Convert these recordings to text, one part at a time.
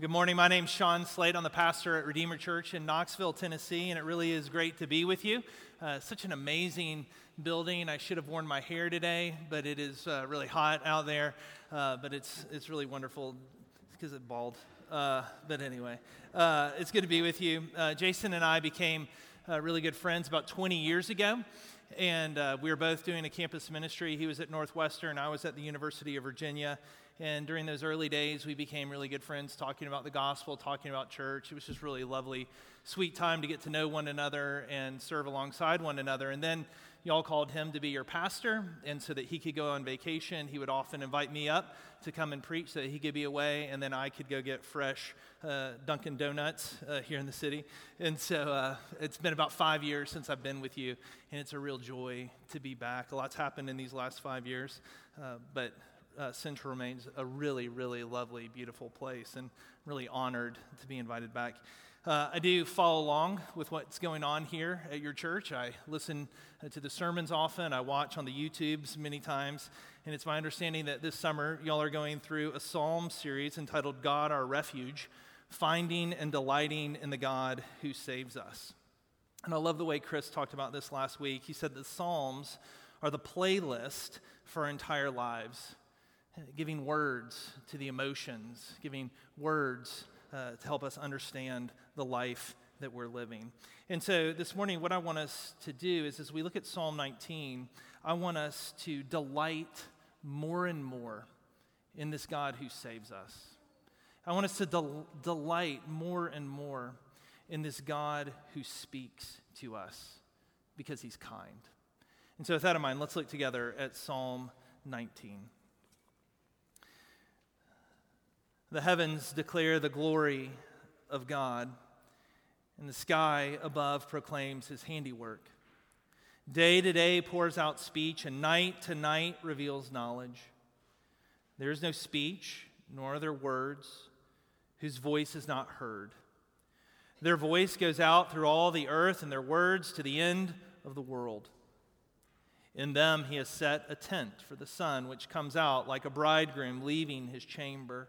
Good morning. My name's Sean Slade. I'm the pastor at Redeemer Church in Knoxville, Tennessee, and it really is great to be with you. Uh, such an amazing building. I should have worn my hair today, but it is uh, really hot out there. Uh, but it's, it's really wonderful because it's bald. Uh, but anyway, uh, it's good to be with you. Uh, Jason and I became really good friends about 20 years ago and uh, we were both doing a campus ministry. He was at Northwestern, I was at the University of Virginia. And during those early days, we became really good friends, talking about the gospel, talking about church. It was just really lovely, sweet time to get to know one another and serve alongside one another. And then y'all called him to be your pastor, and so that he could go on vacation, he would often invite me up to come and preach so that he could be away, and then I could go get fresh uh, Dunkin' Donuts uh, here in the city. And so uh, it's been about five years since I've been with you, and it's a real joy to be back. A lot's happened in these last five years, uh, but uh, Central remains a really, really lovely, beautiful place, and really honored to be invited back. Uh, I do follow along with what's going on here at your church. I listen uh, to the sermons often. I watch on the YouTubes many times. And it's my understanding that this summer, y'all are going through a psalm series entitled God Our Refuge Finding and Delighting in the God Who Saves Us. And I love the way Chris talked about this last week. He said the Psalms are the playlist for our entire lives giving words to the emotions, giving words uh, to help us understand the life that we're living. And so this morning, what I want us to do is as we look at Psalm 19, I want us to delight more and more in this God who saves us. I want us to del- delight more and more in this God who speaks to us because he's kind. And so, with that in mind, let's look together at Psalm 19. The heavens declare the glory of God, and the sky above proclaims his handiwork. Day to day pours out speech, and night to night reveals knowledge. There is no speech, nor are there words, whose voice is not heard. Their voice goes out through all the earth, and their words to the end of the world. In them he has set a tent for the sun, which comes out like a bridegroom leaving his chamber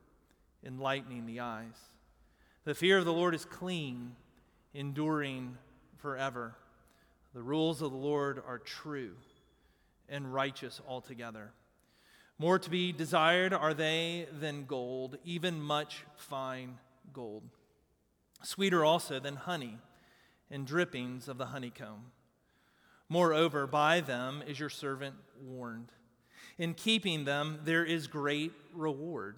enlightening the eyes. The fear of the Lord is clean, enduring forever. The rules of the Lord are true and righteous altogether. More to be desired are they than gold, even much fine gold. Sweeter also than honey and drippings of the honeycomb. Moreover, by them is your servant warned. In keeping them, there is great reward.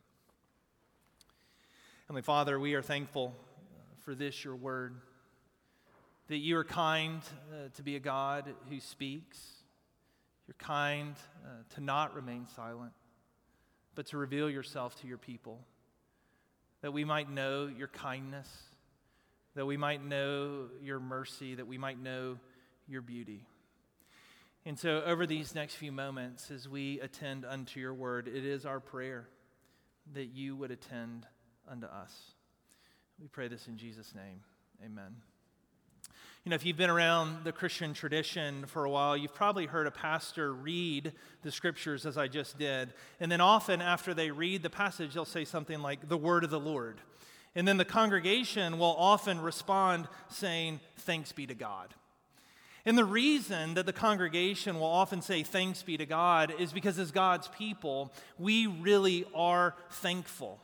Heavenly Father, we are thankful uh, for this, your word, that you are kind uh, to be a God who speaks. You're kind uh, to not remain silent, but to reveal yourself to your people, that we might know your kindness, that we might know your mercy, that we might know your beauty. And so, over these next few moments, as we attend unto your word, it is our prayer that you would attend unto us. We pray this in Jesus' name. Amen. You know, if you've been around the Christian tradition for a while, you've probably heard a pastor read the scriptures as I just did. And then often after they read the passage, they'll say something like, the word of the Lord. And then the congregation will often respond saying, Thanks be to God. And the reason that the congregation will often say, Thanks be to God, is because as God's people, we really are thankful.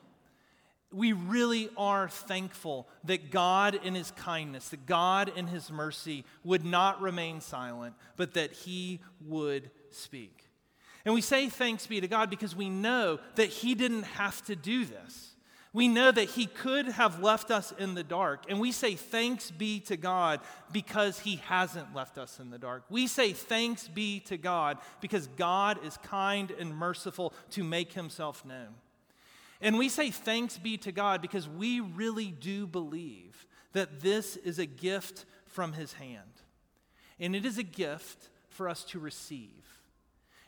We really are thankful that God, in His kindness, that God, in His mercy, would not remain silent, but that He would speak. And we say thanks be to God because we know that He didn't have to do this. We know that He could have left us in the dark. And we say thanks be to God because He hasn't left us in the dark. We say thanks be to God because God is kind and merciful to make Himself known. And we say thanks be to God because we really do believe that this is a gift from His hand. And it is a gift for us to receive.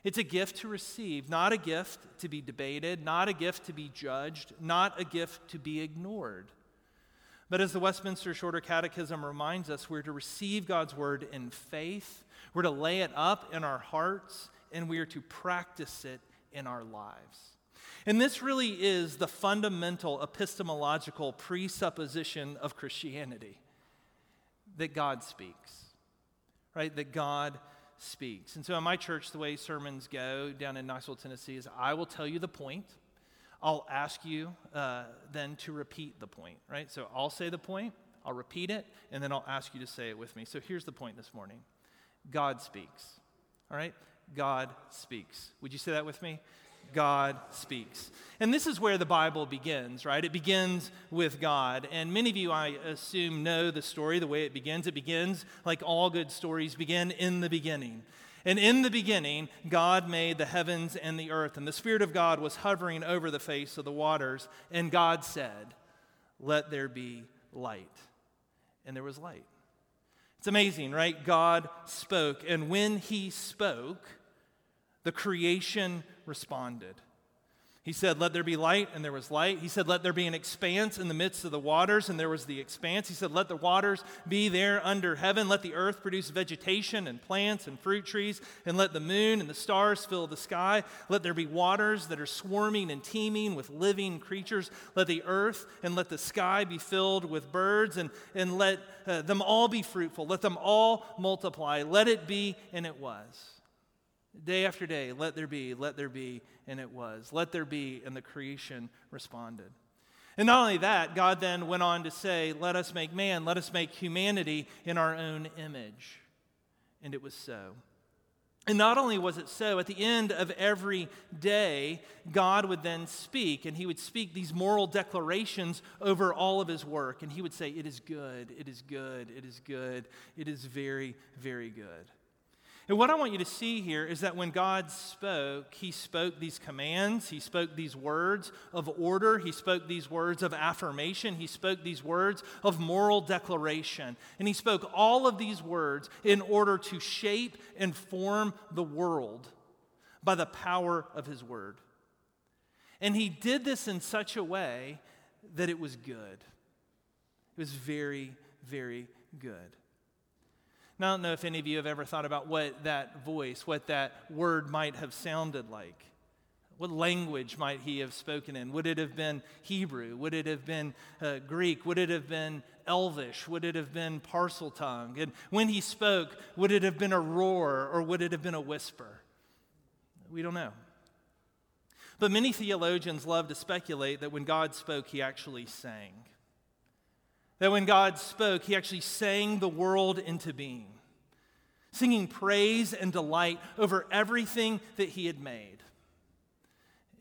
It's a gift to receive, not a gift to be debated, not a gift to be judged, not a gift to be ignored. But as the Westminster Shorter Catechism reminds us, we're to receive God's word in faith, we're to lay it up in our hearts, and we are to practice it in our lives. And this really is the fundamental epistemological presupposition of Christianity that God speaks, right? That God speaks. And so in my church, the way sermons go down in Knoxville, Tennessee, is I will tell you the point. I'll ask you uh, then to repeat the point, right? So I'll say the point, I'll repeat it, and then I'll ask you to say it with me. So here's the point this morning God speaks, all right? God speaks. Would you say that with me? God speaks. And this is where the Bible begins, right? It begins with God. And many of you, I assume, know the story, the way it begins. It begins like all good stories begin in the beginning. And in the beginning, God made the heavens and the earth, and the Spirit of God was hovering over the face of the waters. And God said, Let there be light. And there was light. It's amazing, right? God spoke. And when He spoke, the creation responded. He said, Let there be light, and there was light. He said, Let there be an expanse in the midst of the waters, and there was the expanse. He said, Let the waters be there under heaven. Let the earth produce vegetation and plants and fruit trees, and let the moon and the stars fill the sky. Let there be waters that are swarming and teeming with living creatures. Let the earth and let the sky be filled with birds, and, and let uh, them all be fruitful. Let them all multiply. Let it be, and it was. Day after day, let there be, let there be, and it was. Let there be, and the creation responded. And not only that, God then went on to say, Let us make man, let us make humanity in our own image. And it was so. And not only was it so, at the end of every day, God would then speak, and he would speak these moral declarations over all of his work. And he would say, It is good, it is good, it is good, it is very, very good. And what I want you to see here is that when God spoke, He spoke these commands, He spoke these words of order, He spoke these words of affirmation, He spoke these words of moral declaration. And He spoke all of these words in order to shape and form the world by the power of His word. And He did this in such a way that it was good. It was very, very good. Now, I don't know if any of you have ever thought about what that voice, what that word might have sounded like. What language might he have spoken in? Would it have been Hebrew? Would it have been uh, Greek? Would it have been Elvish? Would it have been Parseltongue? And when he spoke, would it have been a roar or would it have been a whisper? We don't know. But many theologians love to speculate that when God spoke, he actually sang. That when God spoke, he actually sang the world into being, singing praise and delight over everything that he had made.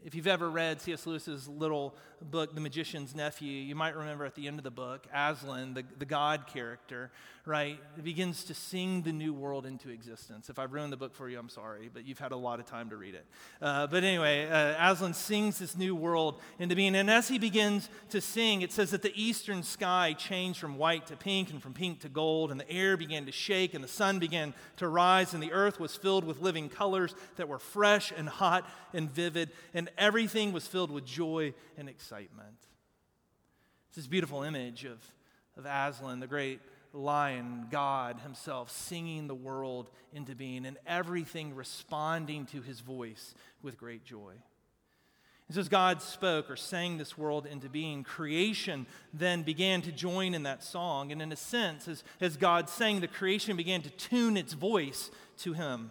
If you've ever read C.S. Lewis's little book, The Magician's Nephew, you might remember at the end of the book, Aslan, the, the God character, right, begins to sing the new world into existence. If I've ruined the book for you, I'm sorry, but you've had a lot of time to read it. Uh, but anyway, uh, Aslan sings this new world into being. And as he begins to sing, it says that the eastern sky changed from white to pink and from pink to gold, and the air began to shake, and the sun began to rise, and the earth was filled with living colors that were fresh and hot and vivid, and everything was filled with joy and excitement excitement. It's this beautiful image of, of Aslan, the great lion, God himself, singing the world into being and everything responding to his voice with great joy. And so, as God spoke or sang this world into being, creation then began to join in that song. And in a sense, as, as God sang, the creation began to tune its voice to him.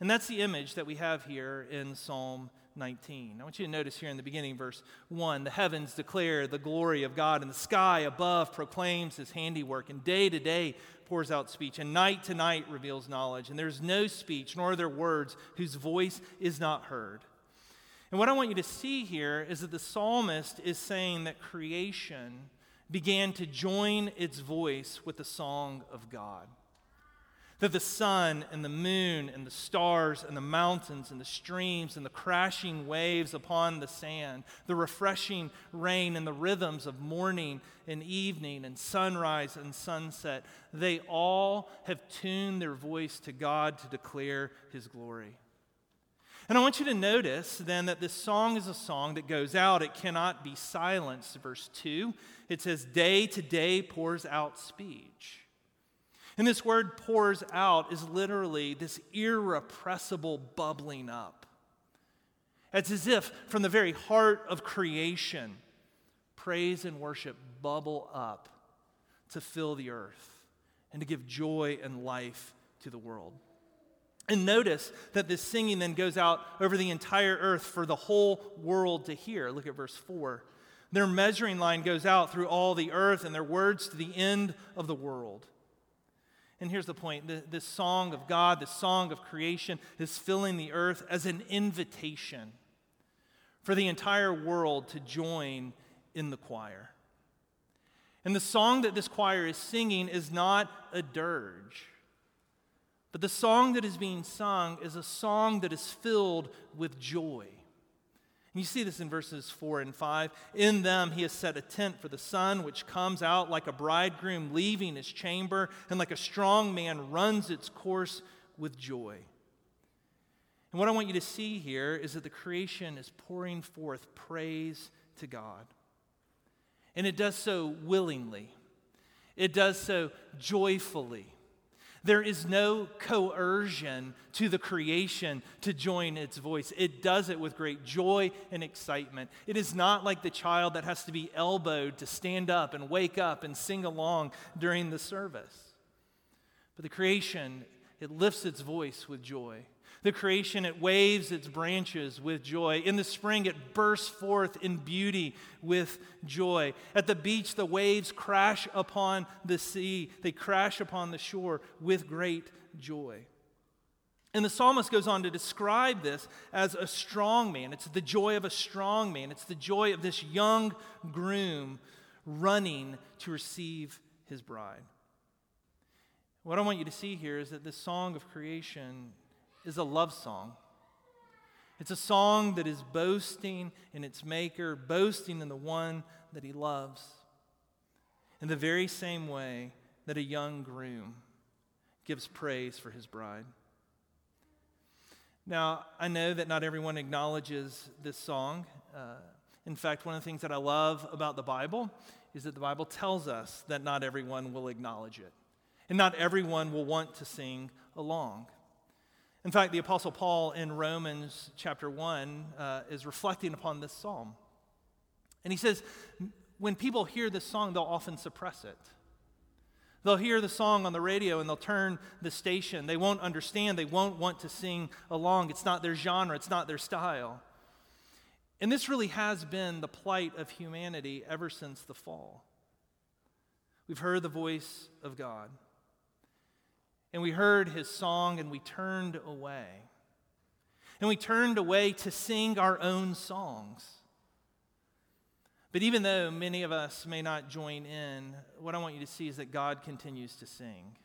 And that's the image that we have here in Psalm 19. I want you to notice here in the beginning, verse 1 the heavens declare the glory of God, and the sky above proclaims his handiwork, and day to day pours out speech, and night to night reveals knowledge. And there's no speech, nor are there words whose voice is not heard. And what I want you to see here is that the psalmist is saying that creation began to join its voice with the song of God that the sun and the moon and the stars and the mountains and the streams and the crashing waves upon the sand, the refreshing rain and the rhythms of morning and evening and sunrise and sunset, they all have tuned their voice to God to declare his glory. And I want you to notice then that this song is a song that goes out. It cannot be silenced. Verse 2, it says, Day to day pours out speech. And this word pours out is literally this irrepressible bubbling up. It's as if from the very heart of creation, praise and worship bubble up to fill the earth and to give joy and life to the world. And notice that this singing then goes out over the entire earth for the whole world to hear. Look at verse 4. Their measuring line goes out through all the earth and their words to the end of the world. And here's the point the, this song of God, this song of creation, is filling the earth as an invitation for the entire world to join in the choir. And the song that this choir is singing is not a dirge, but the song that is being sung is a song that is filled with joy. You see this in verses 4 and 5. In them he has set a tent for the sun, which comes out like a bridegroom leaving his chamber, and like a strong man runs its course with joy. And what I want you to see here is that the creation is pouring forth praise to God. And it does so willingly, it does so joyfully. There is no coercion to the creation to join its voice. It does it with great joy and excitement. It is not like the child that has to be elbowed to stand up and wake up and sing along during the service. But the creation, it lifts its voice with joy. The creation, it waves its branches with joy. In the spring, it bursts forth in beauty with joy. At the beach, the waves crash upon the sea, they crash upon the shore with great joy. And the psalmist goes on to describe this as a strong man. It's the joy of a strong man. It's the joy of this young groom running to receive his bride. What I want you to see here is that this song of creation is a love song. It's a song that is boasting in its maker, boasting in the one that he loves. In the very same way that a young groom gives praise for his bride. Now, I know that not everyone acknowledges this song. Uh, in fact, one of the things that I love about the Bible is that the Bible tells us that not everyone will acknowledge it, and not everyone will want to sing along. In fact, the Apostle Paul in Romans chapter 1 uh, is reflecting upon this psalm. And he says, when people hear this song, they'll often suppress it. They'll hear the song on the radio and they'll turn the station. They won't understand. They won't want to sing along. It's not their genre, it's not their style. And this really has been the plight of humanity ever since the fall. We've heard the voice of God. And we heard his song and we turned away. And we turned away to sing our own songs. But even though many of us may not join in, what I want you to see is that God continues to sing.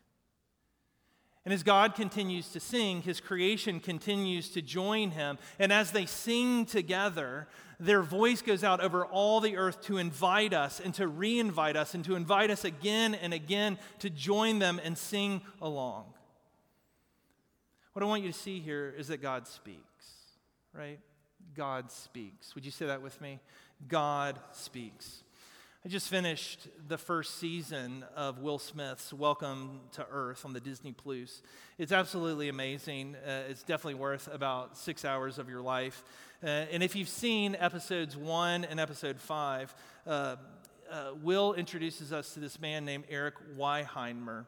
And as God continues to sing, his creation continues to join him. And as they sing together, their voice goes out over all the earth to invite us and to re invite us and to invite us again and again to join them and sing along. What I want you to see here is that God speaks, right? God speaks. Would you say that with me? God speaks. I just finished the first season of Will Smith's Welcome to Earth on the Disney Plus. It's absolutely amazing. Uh, it's definitely worth about six hours of your life. Uh, and if you've seen episodes one and episode five, uh, uh Will introduces us to this man named Eric Weihenmayer.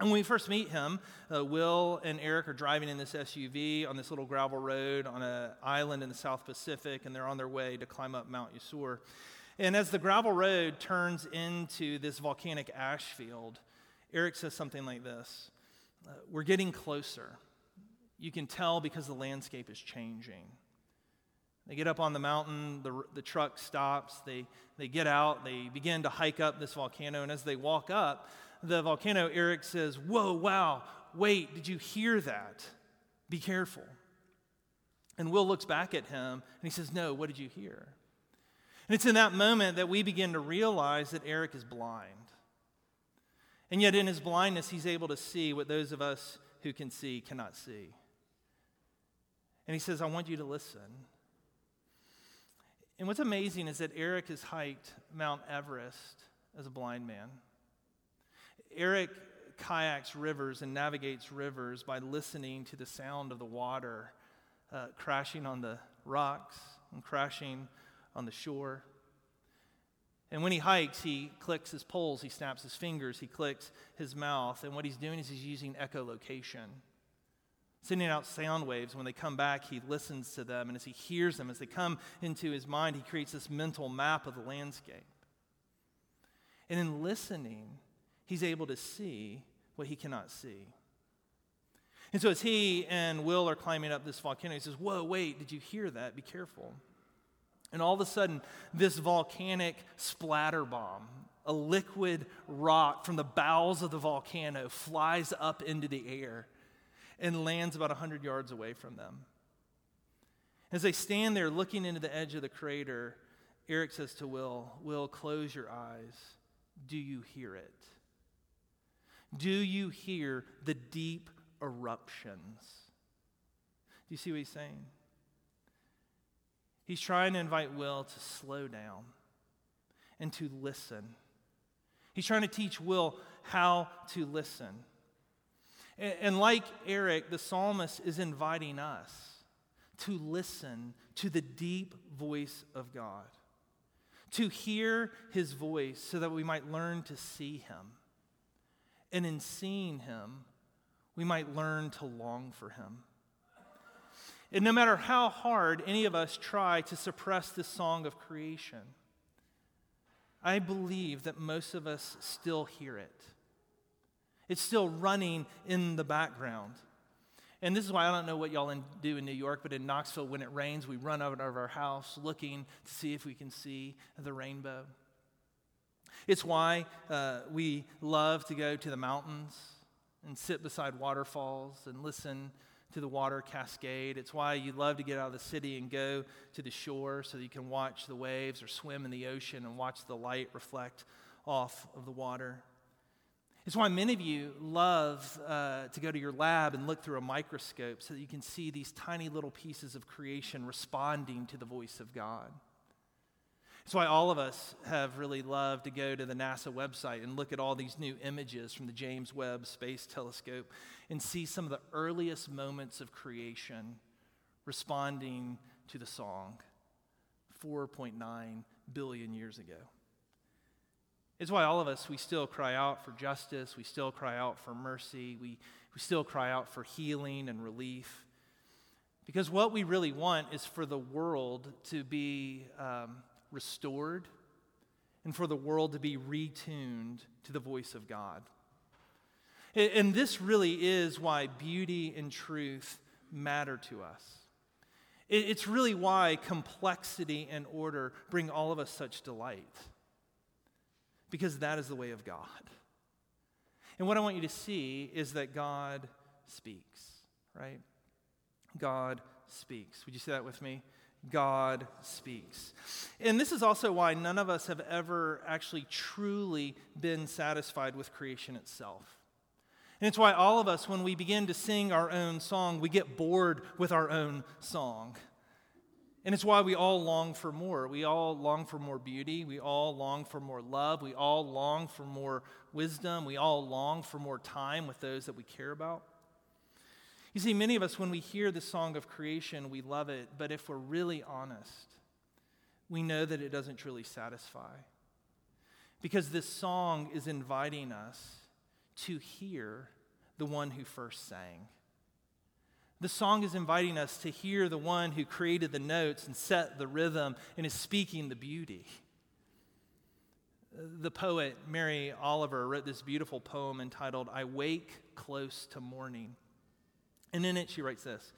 And when we first meet him, uh, Will and Eric are driving in this SUV on this little gravel road on an island in the South Pacific, and they're on their way to climb up Mount Yasur. And as the gravel road turns into this volcanic ash field, Eric says something like this uh, We're getting closer. You can tell because the landscape is changing. They get up on the mountain, the, the truck stops, they, they get out, they begin to hike up this volcano, and as they walk up, the volcano, Eric says, Whoa, wow, wait, did you hear that? Be careful. And Will looks back at him and he says, No, what did you hear? And it's in that moment that we begin to realize that Eric is blind. And yet, in his blindness, he's able to see what those of us who can see cannot see. And he says, I want you to listen. And what's amazing is that Eric has hiked Mount Everest as a blind man. Eric kayaks rivers and navigates rivers by listening to the sound of the water uh, crashing on the rocks and crashing on the shore. And when he hikes, he clicks his poles, he snaps his fingers, he clicks his mouth. And what he's doing is he's using echolocation, sending out sound waves. When they come back, he listens to them. And as he hears them, as they come into his mind, he creates this mental map of the landscape. And in listening, he's able to see what he cannot see. And so as he and Will are climbing up this volcano, he says, Whoa, wait, did you hear that? Be careful. And all of a sudden, this volcanic splatter bomb, a liquid rock from the bowels of the volcano, flies up into the air and lands about 100 yards away from them. As they stand there looking into the edge of the crater, Eric says to Will, Will, close your eyes. Do you hear it? Do you hear the deep eruptions? Do you see what he's saying? He's trying to invite Will to slow down and to listen. He's trying to teach Will how to listen. And, like Eric, the psalmist is inviting us to listen to the deep voice of God, to hear his voice so that we might learn to see him and in seeing him, we might learn to long for him. And no matter how hard any of us try to suppress this song of creation, I believe that most of us still hear it. It's still running in the background. And this is why I don't know what y'all do in New York, but in Knoxville, when it rains, we run out of our house looking to see if we can see the rainbow. It's why uh, we love to go to the mountains and sit beside waterfalls and listen to the water cascade. It's why you love to get out of the city and go to the shore so you can watch the waves or swim in the ocean and watch the light reflect off of the water. It's why many of you love uh, to go to your lab and look through a microscope so that you can see these tiny little pieces of creation responding to the voice of God. That's why all of us have really loved to go to the NASA website and look at all these new images from the James Webb Space Telescope and see some of the earliest moments of creation responding to the song 4.9 billion years ago. It's why all of us, we still cry out for justice, we still cry out for mercy, we, we still cry out for healing and relief. Because what we really want is for the world to be um, restored and for the world to be retuned to the voice of God. And this really is why beauty and truth matter to us. It's really why complexity and order bring all of us such delight. Because that is the way of God. And what I want you to see is that God speaks, right? God speaks. Would you say that with me? God speaks. And this is also why none of us have ever actually truly been satisfied with creation itself. And it's why all of us, when we begin to sing our own song, we get bored with our own song. And it's why we all long for more. We all long for more beauty. We all long for more love. We all long for more wisdom. We all long for more time with those that we care about. You see, many of us, when we hear the song of creation, we love it, but if we're really honest, we know that it doesn't truly satisfy. Because this song is inviting us to hear the one who first sang. The song is inviting us to hear the one who created the notes and set the rhythm and is speaking the beauty. The poet Mary Oliver wrote this beautiful poem entitled, I Wake Close to Morning. And in it, she writes this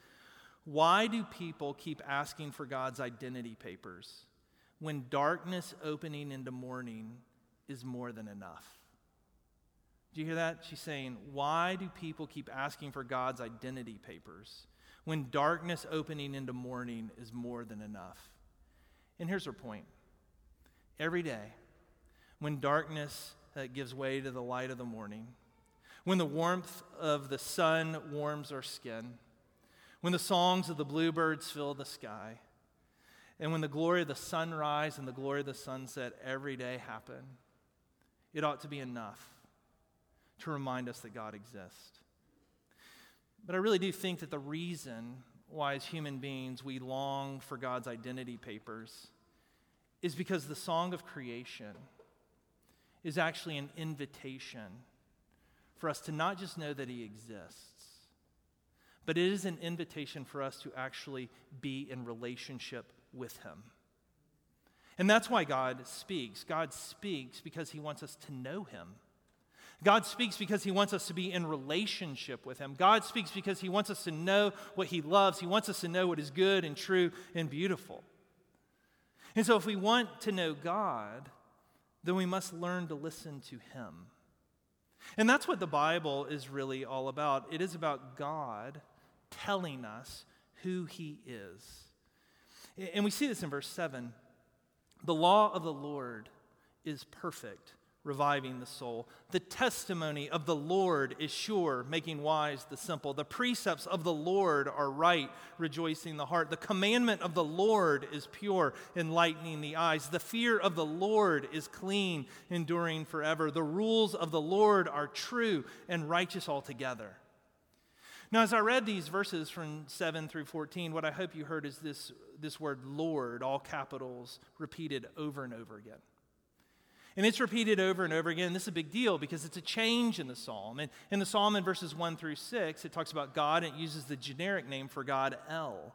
Why do people keep asking for God's identity papers when darkness opening into morning is more than enough? Do you hear that? She's saying, Why do people keep asking for God's identity papers when darkness opening into morning is more than enough? And here's her point every day, when darkness uh, gives way to the light of the morning, when the warmth of the sun warms our skin, when the songs of the bluebirds fill the sky, and when the glory of the sunrise and the glory of the sunset every day happen, it ought to be enough to remind us that God exists. But I really do think that the reason why, as human beings, we long for God's identity papers is because the song of creation is actually an invitation for us to not just know that He exists, but it is an invitation for us to actually be in relationship with Him. And that's why God speaks. God speaks because He wants us to know Him. God speaks because He wants us to be in relationship with Him. God speaks because He wants us to know what He loves. He wants us to know what is good and true and beautiful. And so, if we want to know God, then we must learn to listen to Him. And that's what the Bible is really all about. It is about God telling us who He is. And we see this in verse 7. The law of the Lord is perfect reviving the soul. The testimony of the Lord is sure, making wise the simple. The precepts of the Lord are right, rejoicing the heart. The commandment of the Lord is pure, enlightening the eyes. The fear of the Lord is clean, enduring forever. The rules of the Lord are true and righteous altogether. Now, as I read these verses from 7 through 14, what I hope you heard is this, this word Lord, all capitals, repeated over and over again. And it's repeated over and over again. This is a big deal because it's a change in the psalm. And in the psalm in verses 1 through 6, it talks about God and it uses the generic name for God, El.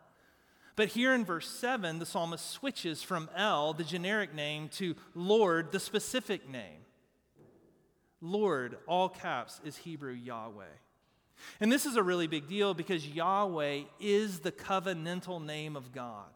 But here in verse 7, the psalmist switches from El, the generic name, to Lord, the specific name. Lord, all caps, is Hebrew Yahweh. And this is a really big deal because Yahweh is the covenantal name of God.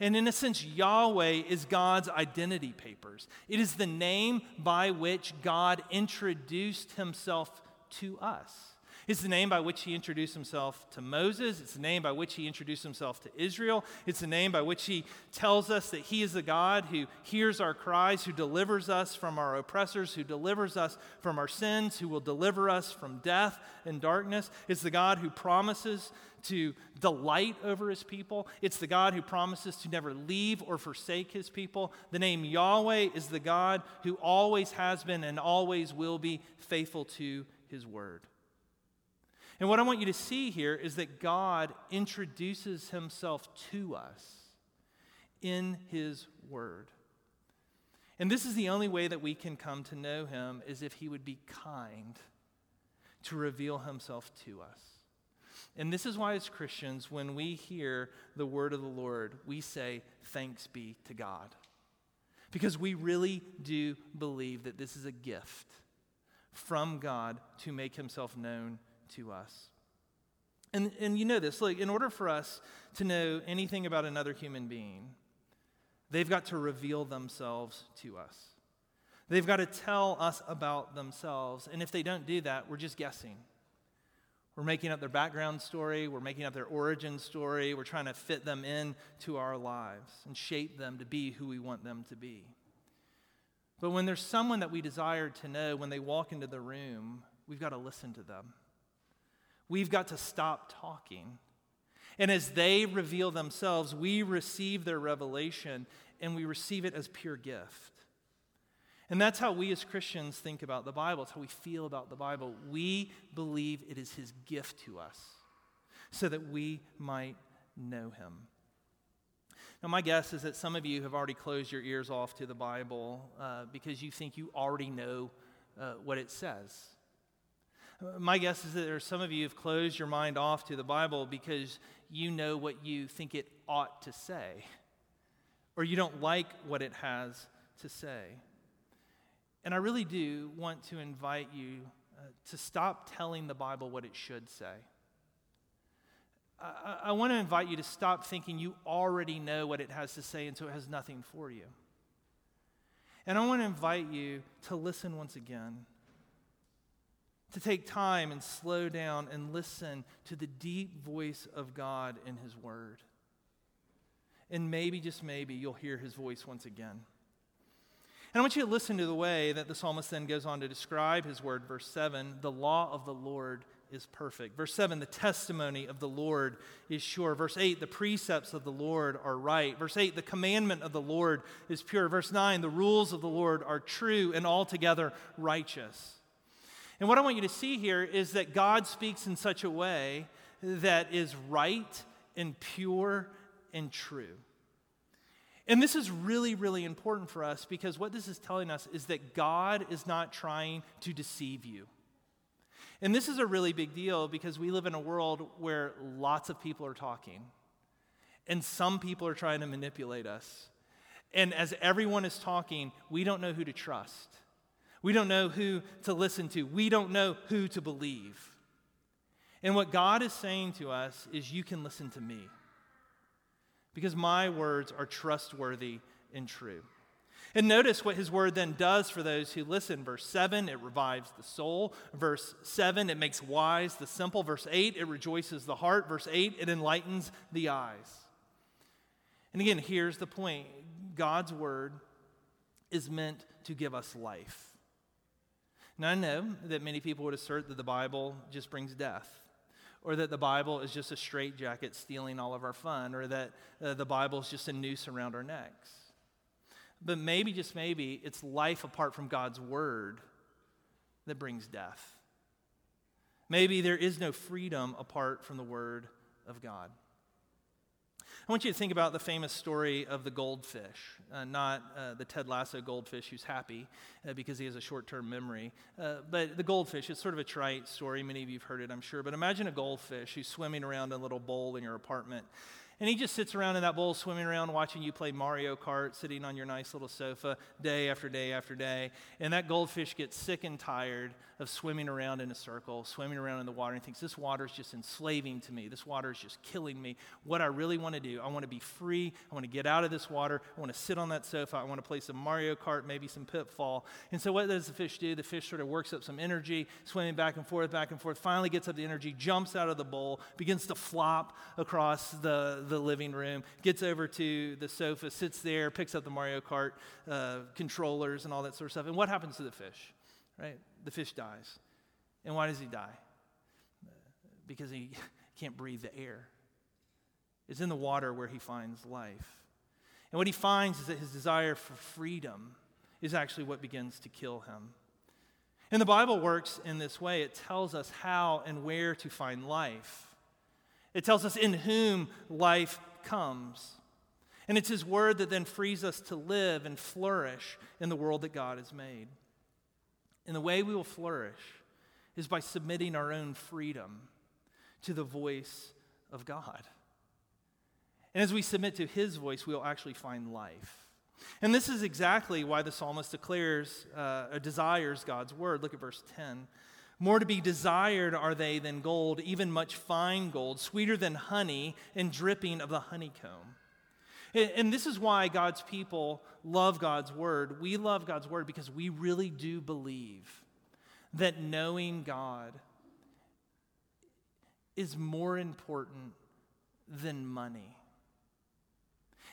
And in a sense, Yahweh is God's identity papers. It is the name by which God introduced himself to us. It's the name by which he introduced himself to Moses. It's the name by which he introduced himself to Israel. It's the name by which he tells us that he is the God who hears our cries, who delivers us from our oppressors, who delivers us from our sins, who will deliver us from death and darkness. It's the God who promises to delight over his people. It's the God who promises to never leave or forsake his people. The name Yahweh is the God who always has been and always will be faithful to his word. And what I want you to see here is that God introduces himself to us in his word. And this is the only way that we can come to know him is if he would be kind to reveal himself to us. And this is why, as Christians, when we hear the word of the Lord, we say, Thanks be to God. Because we really do believe that this is a gift from God to make himself known to us. And, and you know this, like, in order for us to know anything about another human being, they've got to reveal themselves to us. They've got to tell us about themselves. And if they don't do that, we're just guessing. We're making up their background story, we're making up their origin story, we're trying to fit them in to our lives and shape them to be who we want them to be. But when there's someone that we desire to know, when they walk into the room, we've got to listen to them. We've got to stop talking. And as they reveal themselves, we receive their revelation and we receive it as pure gift. And that's how we as Christians think about the Bible. It's how we feel about the Bible. We believe it is His gift to us so that we might know Him. Now, my guess is that some of you have already closed your ears off to the Bible uh, because you think you already know uh, what it says. My guess is that there are some of you have closed your mind off to the Bible because you know what you think it ought to say, or you don't like what it has to say. And I really do want to invite you uh, to stop telling the Bible what it should say. I, I want to invite you to stop thinking you already know what it has to say, and so it has nothing for you. And I want to invite you to listen once again, to take time and slow down and listen to the deep voice of God in His Word. And maybe, just maybe, you'll hear His voice once again. And I want you to listen to the way that the psalmist then goes on to describe his word. Verse 7 the law of the Lord is perfect. Verse 7 the testimony of the Lord is sure. Verse 8 the precepts of the Lord are right. Verse 8 the commandment of the Lord is pure. Verse 9 the rules of the Lord are true and altogether righteous. And what I want you to see here is that God speaks in such a way that is right and pure and true. And this is really, really important for us because what this is telling us is that God is not trying to deceive you. And this is a really big deal because we live in a world where lots of people are talking, and some people are trying to manipulate us. And as everyone is talking, we don't know who to trust. We don't know who to listen to. We don't know who to believe. And what God is saying to us is, You can listen to me because my words are trustworthy and true. And notice what his word then does for those who listen. Verse 7, it revives the soul. Verse 7, it makes wise the simple. Verse 8, it rejoices the heart. Verse 8, it enlightens the eyes. And again, here's the point God's word is meant to give us life. Now, I know that many people would assert that the Bible just brings death or that the Bible is just a straitjacket stealing all of our fun, or that uh, the Bible is just a noose around our necks. But maybe, just maybe, it's life apart from God's word that brings death. Maybe there is no freedom apart from the word of God. I want you to think about the famous story of the goldfish, uh, not uh, the Ted Lasso goldfish who's happy uh, because he has a short term memory, uh, but the goldfish. It's sort of a trite story. Many of you have heard it, I'm sure. But imagine a goldfish who's swimming around in a little bowl in your apartment. And he just sits around in that bowl, swimming around, watching you play Mario Kart, sitting on your nice little sofa day after day after day. And that goldfish gets sick and tired of swimming around in a circle, swimming around in the water, and thinks, This water is just enslaving to me. This water is just killing me. What I really want to do, I want to be free. I want to get out of this water. I want to sit on that sofa. I want to play some Mario Kart, maybe some Pitfall. And so, what does the fish do? The fish sort of works up some energy, swimming back and forth, back and forth, finally gets up the energy, jumps out of the bowl, begins to flop across the, the living room, gets over to the sofa, sits there, picks up the Mario Kart uh, controllers and all that sort of stuff. And what happens to the fish? Right? the fish dies. And why does he die? Because he can't breathe the air. It's in the water where he finds life. And what he finds is that his desire for freedom is actually what begins to kill him. And the Bible works in this way it tells us how and where to find life, it tells us in whom life comes. And it's his word that then frees us to live and flourish in the world that God has made. And the way we will flourish is by submitting our own freedom to the voice of God. And as we submit to his voice, we will actually find life. And this is exactly why the psalmist declares, uh, desires God's word. Look at verse 10. More to be desired are they than gold, even much fine gold, sweeter than honey and dripping of the honeycomb. And this is why God's people love God's word. We love God's word because we really do believe that knowing God is more important than money.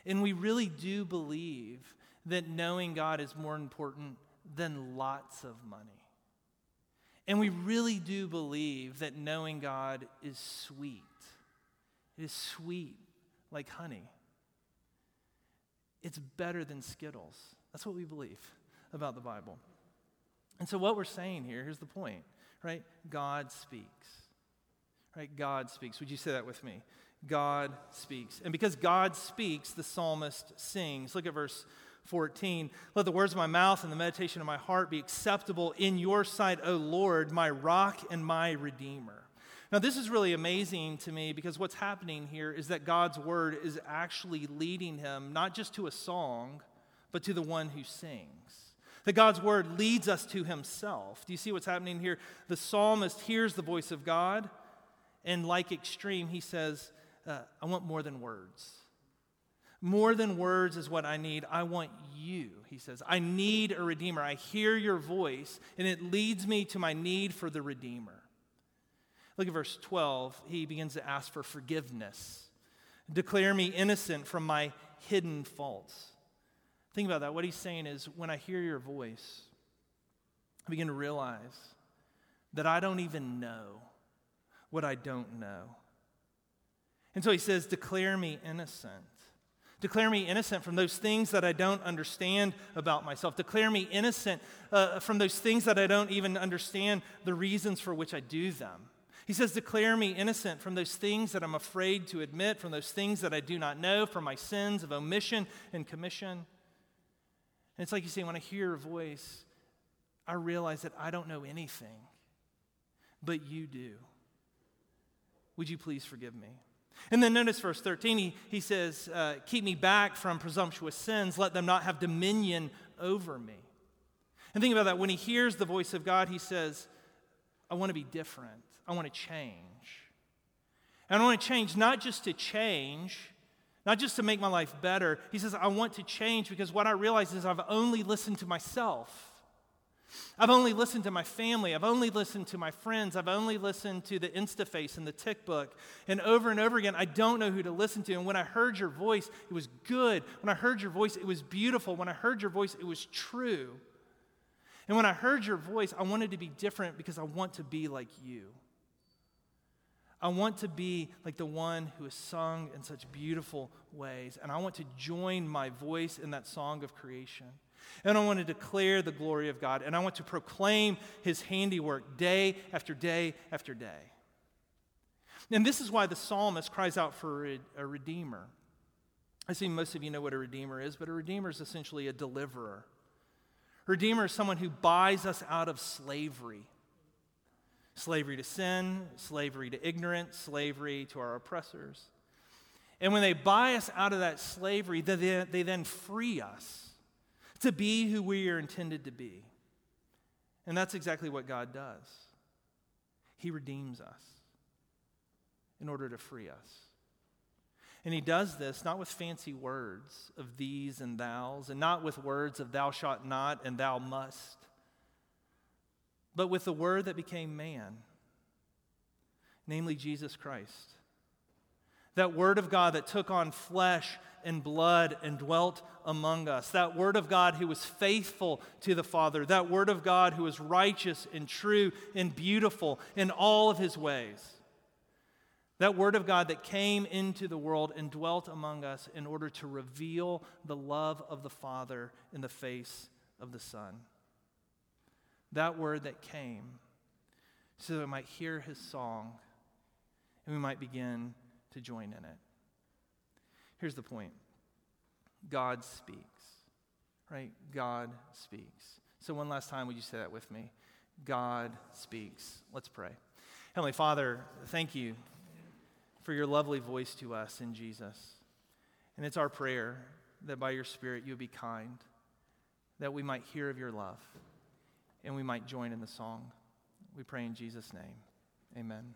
And we really do believe that knowing God is more important than lots of money. And we really do believe that knowing God is sweet. It is sweet like honey. It's better than Skittles. That's what we believe about the Bible. And so, what we're saying here, here's the point, right? God speaks. Right? God speaks. Would you say that with me? God speaks. And because God speaks, the psalmist sings. Look at verse 14. Let the words of my mouth and the meditation of my heart be acceptable in your sight, O Lord, my rock and my redeemer. Now, this is really amazing to me because what's happening here is that God's word is actually leading him not just to a song, but to the one who sings. That God's word leads us to himself. Do you see what's happening here? The psalmist hears the voice of God, and like extreme, he says, uh, I want more than words. More than words is what I need. I want you, he says. I need a redeemer. I hear your voice, and it leads me to my need for the redeemer. Look at verse 12. He begins to ask for forgiveness. Declare me innocent from my hidden faults. Think about that. What he's saying is when I hear your voice, I begin to realize that I don't even know what I don't know. And so he says, Declare me innocent. Declare me innocent from those things that I don't understand about myself. Declare me innocent uh, from those things that I don't even understand the reasons for which I do them. He says, Declare me innocent from those things that I'm afraid to admit, from those things that I do not know, from my sins of omission and commission. And it's like you say, when I hear your voice, I realize that I don't know anything, but you do. Would you please forgive me? And then notice verse 13, he, he says, uh, Keep me back from presumptuous sins, let them not have dominion over me. And think about that. When he hears the voice of God, he says, I want to be different. I want to change. And I want to change not just to change, not just to make my life better. He says, I want to change because what I realize is I've only listened to myself. I've only listened to my family. I've only listened to my friends. I've only listened to the Instaface and the TickBook. And over and over again, I don't know who to listen to. And when I heard your voice, it was good. When I heard your voice, it was beautiful. When I heard your voice, it was true. And when I heard your voice, I wanted to be different because I want to be like you. I want to be like the one who is sung in such beautiful ways. And I want to join my voice in that song of creation. And I want to declare the glory of God. And I want to proclaim his handiwork day after day after day. And this is why the psalmist cries out for a, redeemer. I see most of you know what a redeemer is, but a redeemer is essentially a deliverer. Redeemer is someone who buys us out of slavery slavery to sin, slavery to ignorance, slavery to our oppressors. And when they buy us out of that slavery, they, they then free us to be who we are intended to be. And that's exactly what God does. He redeems us in order to free us. And he does this not with fancy words of these and thous, and not with words of thou shalt not and thou must, but with the word that became man, namely Jesus Christ. That word of God that took on flesh and blood and dwelt among us. That Word of God who was faithful to the Father. That Word of God who was righteous and true and beautiful in all of His ways. That Word of God that came into the world and dwelt among us in order to reveal the love of the Father in the face of the Son. That Word that came so that we might hear His song and we might begin to join in it. Here's the point God speaks, right? God speaks. So, one last time, would you say that with me? God speaks. Let's pray. Heavenly Father, thank you for your lovely voice to us in Jesus. And it's our prayer that by your Spirit you would be kind, that we might hear of your love, and we might join in the song. We pray in Jesus' name. Amen.